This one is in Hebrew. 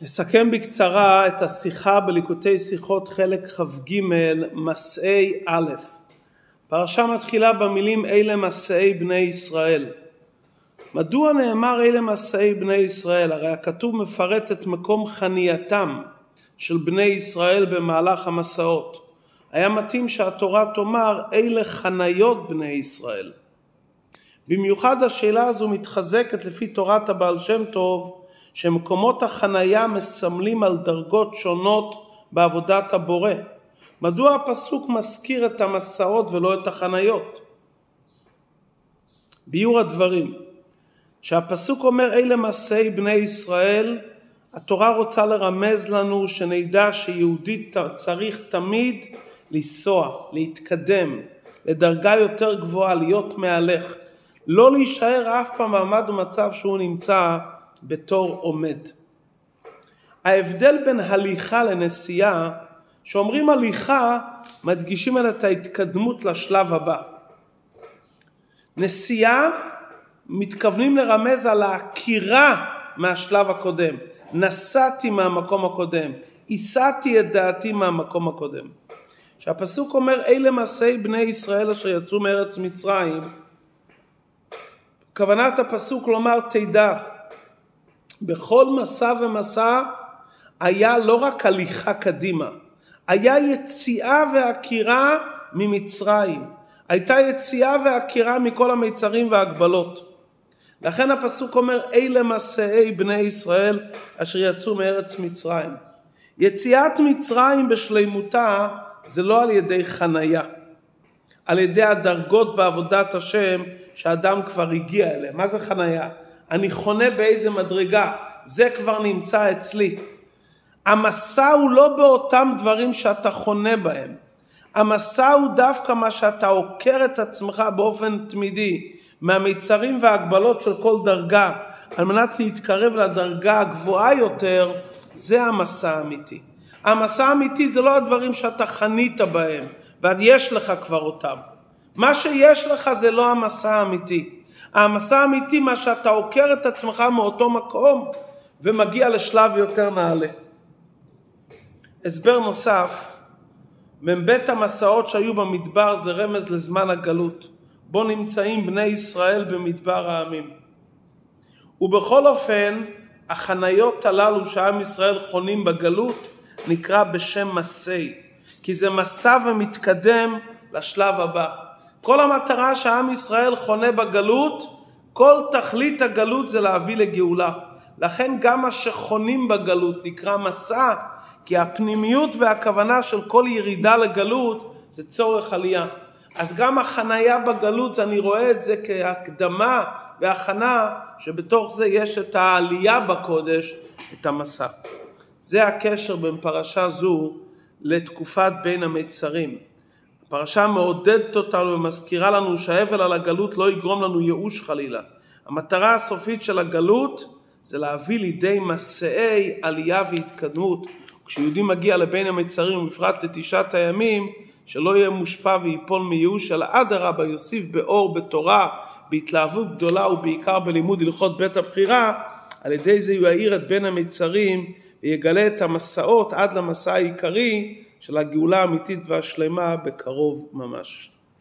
נסכם בקצרה את השיחה בליקוטי שיחות חלק כ"ג מסעי א'. פרשה מתחילה במילים אלה מסעי בני ישראל. מדוע נאמר אלה מסעי בני ישראל? הרי הכתוב מפרט את מקום חנייתם של בני ישראל במהלך המסעות. היה מתאים שהתורה תאמר אלה חניות בני ישראל. במיוחד השאלה הזו מתחזקת לפי תורת הבעל שם טוב שמקומות החנייה מסמלים על דרגות שונות בעבודת הבורא. מדוע הפסוק מזכיר את המסעות ולא את החניות? ביור הדברים, שהפסוק אומר אלה מסעי בני ישראל, התורה רוצה לרמז לנו שנדע שיהודי צריך תמיד לנסוע, להתקדם, לדרגה יותר גבוהה, להיות מהלך, לא להישאר אף פעם במעמד ומצב שהוא נמצא בתור עומד. ההבדל בין הליכה לנסיעה, שאומרים הליכה, מדגישים את ההתקדמות לשלב הבא. נסיעה, מתכוונים לרמז על העקירה מהשלב הקודם. נסעתי מהמקום הקודם, הסעתי את דעתי מהמקום הקודם. שהפסוק אומר אלה מעשי בני ישראל אשר יצאו מארץ מצרים כוונת הפסוק לומר תדע בכל מסע ומסע היה לא רק הליכה קדימה, היה יציאה ועקירה ממצרים, הייתה יציאה ועקירה מכל המיצרים וההגבלות. לכן הפסוק אומר אלה מסעי בני ישראל אשר יצאו מארץ מצרים. יציאת מצרים בשלימותה זה לא על ידי חנייה, על ידי הדרגות בעבודת השם שאדם כבר הגיע אליהם. מה זה חנייה? אני חונה באיזה מדרגה, זה כבר נמצא אצלי. המסע הוא לא באותם דברים שאתה חונה בהם. המסע הוא דווקא מה שאתה עוקר את עצמך באופן תמידי מהמיצרים וההגבלות של כל דרגה על מנת להתקרב לדרגה הגבוהה יותר, זה המסע האמיתי. המסע האמיתי זה לא הדברים שאתה חנית בהם ויש לך כבר אותם. מה שיש לך זה לא המסע האמיתי. המסע האמיתי מה שאתה עוקר את עצמך מאותו מקום ומגיע לשלב יותר נעלה. הסבר נוסף, מ"ב המסעות שהיו במדבר זה רמז לזמן הגלות, בו נמצאים בני ישראל במדבר העמים. ובכל אופן, החניות הללו שעם ישראל חונים בגלות נקרא בשם מסי, כי זה מסע ומתקדם לשלב הבא. כל המטרה שעם ישראל חונה בגלות, כל תכלית הגלות זה להביא לגאולה. לכן גם מה שחונים בגלות נקרא מסע, כי הפנימיות והכוונה של כל ירידה לגלות זה צורך עלייה. אז גם החנייה בגלות, אני רואה את זה כהקדמה והכנה, שבתוך זה יש את העלייה בקודש, את המסע. זה הקשר בין פרשה זו לתקופת בין המצרים. הפרשה מעודדת אותנו ומזכירה לנו שהאבל על הגלות לא יגרום לנו ייאוש חלילה. המטרה הסופית של הגלות זה להביא לידי מסעי עלייה והתקדמות. כשיהודי מגיע לבין המצרים, ובפרט לתשעת הימים, שלא יהיה מושפע וייפול מייאוש, אלא אדרבה יוסיף באור, בתורה, בהתלהבות גדולה ובעיקר בלימוד הלכות בית הבחירה, על ידי זה יאיר את בין המצרים ויגלה את המסעות עד למסע העיקרי של הגאולה האמיתית והשלמה בקרוב ממש.